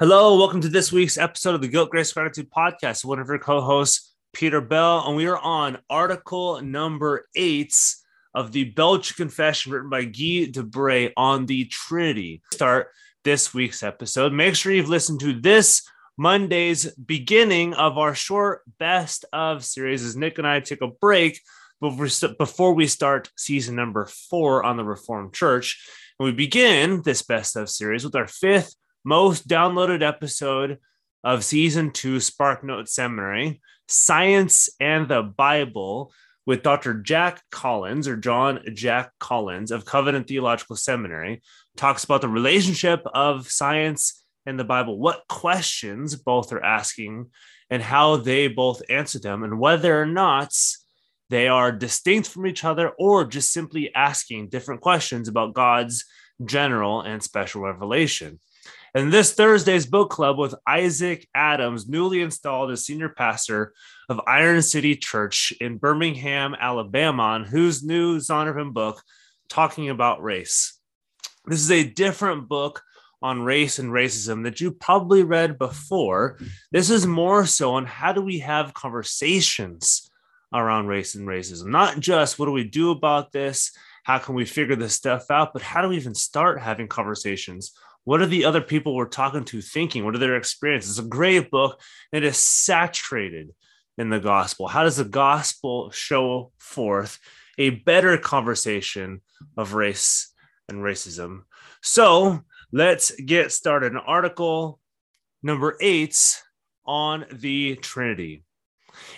Hello, welcome to this week's episode of the Guilt Grace Gratitude Podcast. One of your co-hosts, Peter Bell, and we are on article number eight of the Belgic Confession written by Guy de Brès on the Trinity. Start this week's episode. Make sure you've listened to this Monday's beginning of our short best of series as Nick and I take a break before we start season number four on the Reformed Church. And we begin this best of series with our fifth most downloaded episode of season two Spark Note Seminary, Science and the Bible, with Dr. Jack Collins or John Jack Collins of Covenant Theological Seminary, talks about the relationship of science and the Bible, what questions both are asking, and how they both answer them, and whether or not they are distinct from each other or just simply asking different questions about God's general and special revelation. And this Thursday's book club with Isaac Adams, newly installed as senior pastor of Iron City Church in Birmingham, Alabama, on whose new Zondervan book, Talking About Race. This is a different book on race and racism that you probably read before. This is more so on how do we have conversations around race and racism, not just what do we do about this, how can we figure this stuff out, but how do we even start having conversations what are the other people we're talking to thinking? What are their experiences? It's a great book. It is saturated in the gospel. How does the gospel show forth a better conversation of race and racism? So let's get started. Article number eight on the Trinity.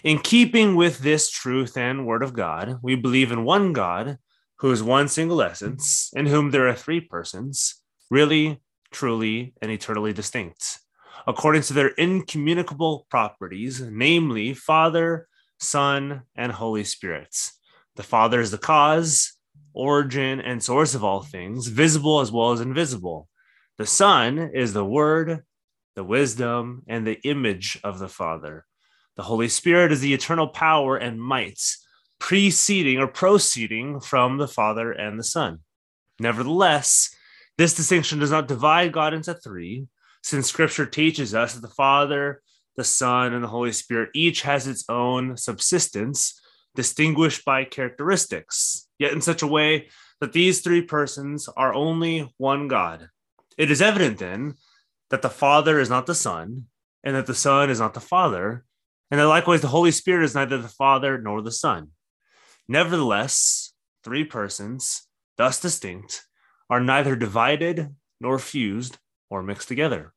In keeping with this truth and word of God, we believe in one God who is one single essence, in whom there are three persons, really truly, and eternally distinct, according to their incommunicable properties, namely Father, Son, and Holy Spirit. The Father is the cause, origin, and source of all things, visible as well as invisible. The Son is the Word, the wisdom, and the image of the Father. The Holy Spirit is the eternal power and might, preceding or proceeding from the Father and the Son. Nevertheless, this distinction does not divide God into three, since scripture teaches us that the Father, the Son, and the Holy Spirit each has its own subsistence, distinguished by characteristics, yet in such a way that these three persons are only one God. It is evident then that the Father is not the Son, and that the Son is not the Father, and that likewise the Holy Spirit is neither the Father nor the Son. Nevertheless, three persons, thus distinct, are neither divided nor fused or mixed together.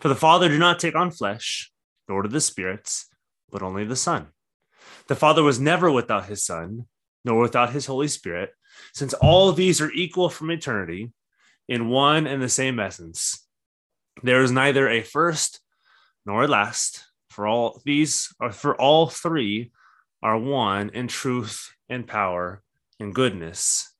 For the Father did not take on flesh, nor did the spirits, but only the Son. The Father was never without his Son, nor without his Holy Spirit, since all these are equal from eternity in one and the same essence. There is neither a first nor a last, for all these or for all three are one in truth and power and goodness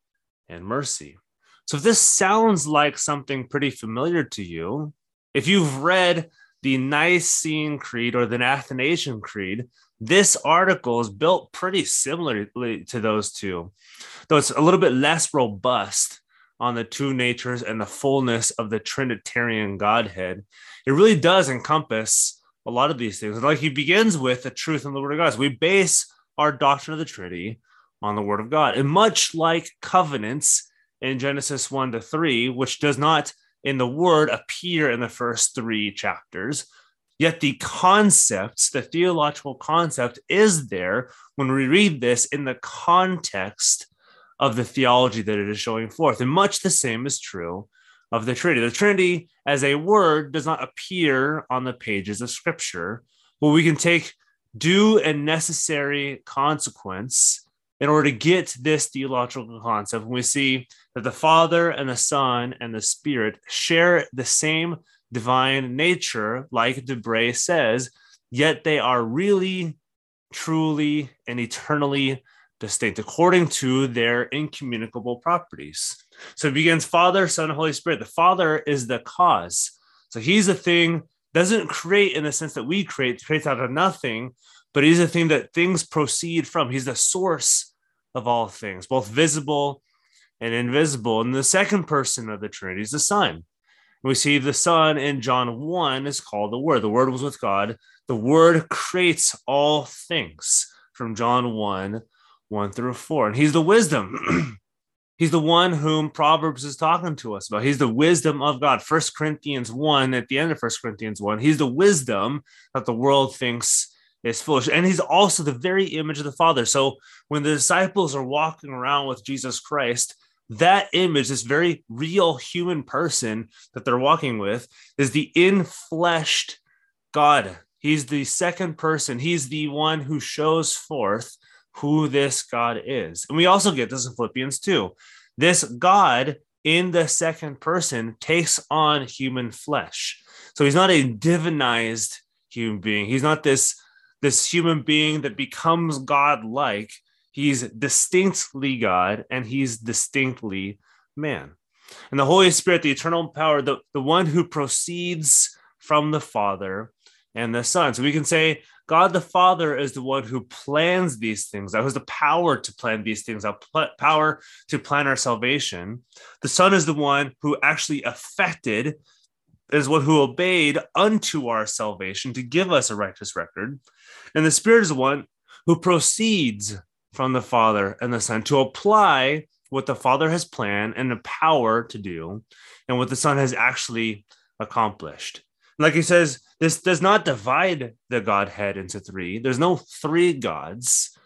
and mercy. So if this sounds like something pretty familiar to you, if you've read the Nicene Creed or the Athanasian Creed, this article is built pretty similarly to those two, though it's a little bit less robust on the two natures and the fullness of the Trinitarian Godhead. It really does encompass a lot of these things. Like he begins with the truth and the Word of God. So we base our doctrine of the Trinity on the Word of God. And much like covenants, in Genesis 1 to 3, which does not in the word appear in the first three chapters. Yet the concepts, the theological concept, is there when we read this in the context of the theology that it is showing forth. And much the same is true of the Trinity. The Trinity, as a word, does not appear on the pages of Scripture, but we can take due and necessary consequence in order to get this theological concept, we see that the Father and the Son and the Spirit share the same divine nature, like de Brès says, yet they are really, truly, and eternally distinct according to their incommunicable properties. So it begins Father, Son, Holy Spirit. The Father is the cause. So he's the thing, doesn't create in the sense that we create, creates out of nothing, but he's the thing that things proceed from. He's the source of all things, both visible and invisible. And the second person of the Trinity is the Son. We see the Son in John 1 is called the Word. The Word was with God. The Word creates all things from John 1 1 through 4. And He's the wisdom. He's the one whom Proverbs is talking to us about. He's the wisdom of God. First Corinthians 1, at the end of First Corinthians 1, he's the wisdom that the world thinks is foolish. And he's also the very image of the Father. So when the disciples are walking around with Jesus Christ, that image, this very real human person that they're walking with, is the infleshed God. He's the second person. He's the one who shows forth who this God is. And we also get this in Philippians 2. This God in the second person takes on human flesh. So he's not a divinized human being. He's not this, this human being that becomes God like. He's distinctly God and he's distinctly man. And the Holy Spirit, the eternal power, the, the one who proceeds from the Father and the Son. So we can say God the Father is the one who plans these things, that has the power to plan these things, that power to plan our salvation. The Son is the one who actually affected, is one who obeyed unto our salvation to give us a righteous record. And the Spirit is the one who proceeds from the Father and the Son to apply what the Father has planned and the power to do, and what the Son has actually accomplished. Like he says, this does not divide the Godhead into three. There's no three gods,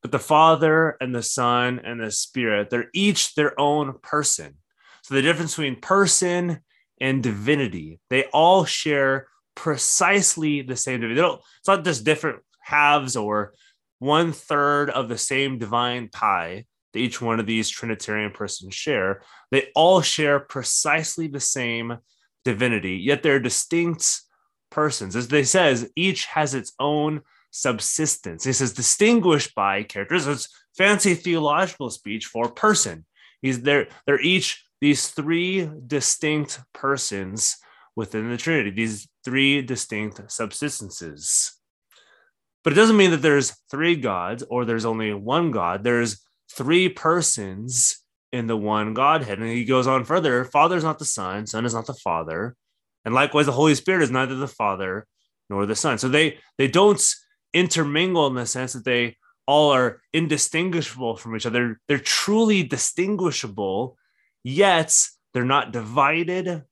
but the Father and the Son and the Spirit, they're each their own person. So the difference between person and divinity, they all share precisely the same divinity. it's not just different halves or one third of the same divine pie that each one of these Trinitarian persons share. They all share precisely the same divinity, yet they're distinct persons. As they says, each has its own subsistence. He says distinguished by characters. It's fancy theological speech for person. He's there. They're each these three distinct persons within the Trinity. These three distinct subsistences. But it doesn't mean that there's three gods or there's only one God. There's three persons in the one Godhead. And he goes on further Father is not the Son, Son is not the Father. And likewise, the Holy Spirit is neither the Father nor the Son. So they they don't intermingle in the sense that they all are indistinguishable from each other. They're truly distinguishable, yet they're not divided,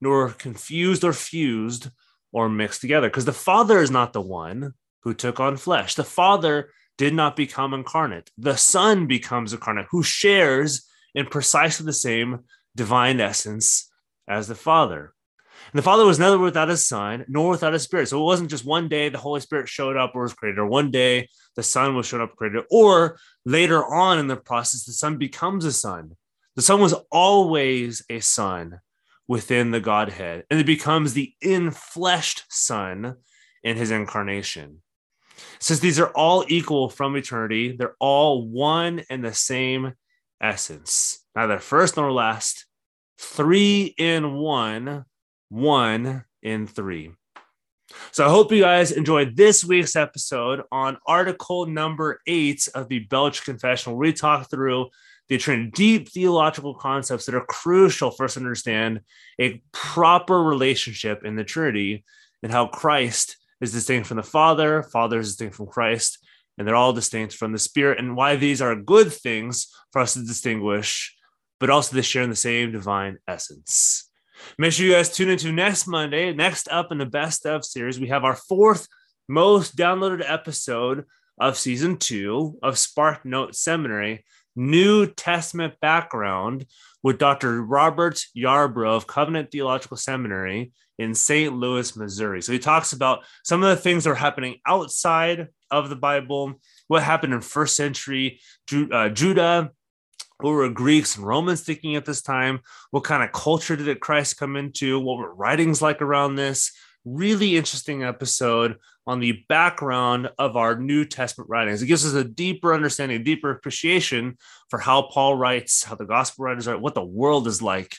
nor confused or fused or mixed together. Because the Father is not the one who took on flesh. The Father did not become incarnate. The Son becomes incarnate, who shares in precisely the same divine essence as the Father. And the Father was never without his Son, nor without his Spirit. So it wasn't just one day the Holy Spirit showed up or was created, or one day the Son was shown up created, or later on in the process, the Son becomes a Son. The Son was always a Son within the Godhead, and it becomes the infleshed Son in his incarnation. Since these are all equal from eternity, they're all one and the same essence, neither first nor last, three in one, one in three. So I hope you guys enjoyed this week's episode on article number eight of the Belgic Confessional. we talk through the train deep theological concepts that are crucial for us to understand a proper relationship in the Trinity and how Christ is distinct from the Father, Father is distinct from Christ, and they're all distinct from the Spirit, and why these are good things for us to distinguish, but also they share in the same divine essence. Make sure you guys tune into next Monday. Next up in the Best of series, we have our fourth most downloaded episode of season two of Spark Note Seminary, New Testament background with Dr. Robert Yarbrough of Covenant Theological Seminary in St. Louis, Missouri. So he talks about some of the things that are happening outside of the Bible, what happened in first century uh, Judah, what were Greeks and Romans thinking at this time? What kind of culture did Christ come into? What were writings like around this? Really interesting episode on the background of our New Testament writings. It gives us a deeper understanding, a deeper appreciation for how Paul writes, how the gospel writers write, what the world is like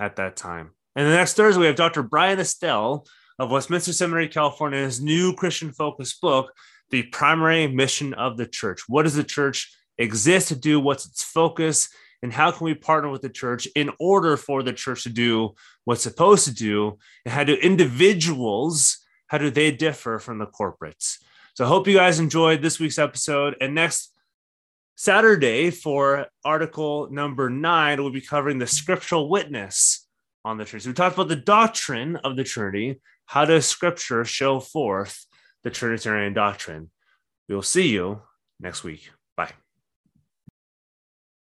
at that time. And the next Thursday, we have Dr. Bryan Estelle of Westminster Seminary, California, his new Christian focused book, The Primary Mission of the Church. What does the church exist to do? What's its focus? And how can we partner with the church in order for the church to do what's supposed to do and how do individuals how do they differ from the corporates so i hope you guys enjoyed this week's episode and next saturday for article number nine we'll be covering the scriptural witness on the Trinity. So we talked about the doctrine of the Trinity. How does Scripture show forth the Trinitarian doctrine? We will see you next week. Bye.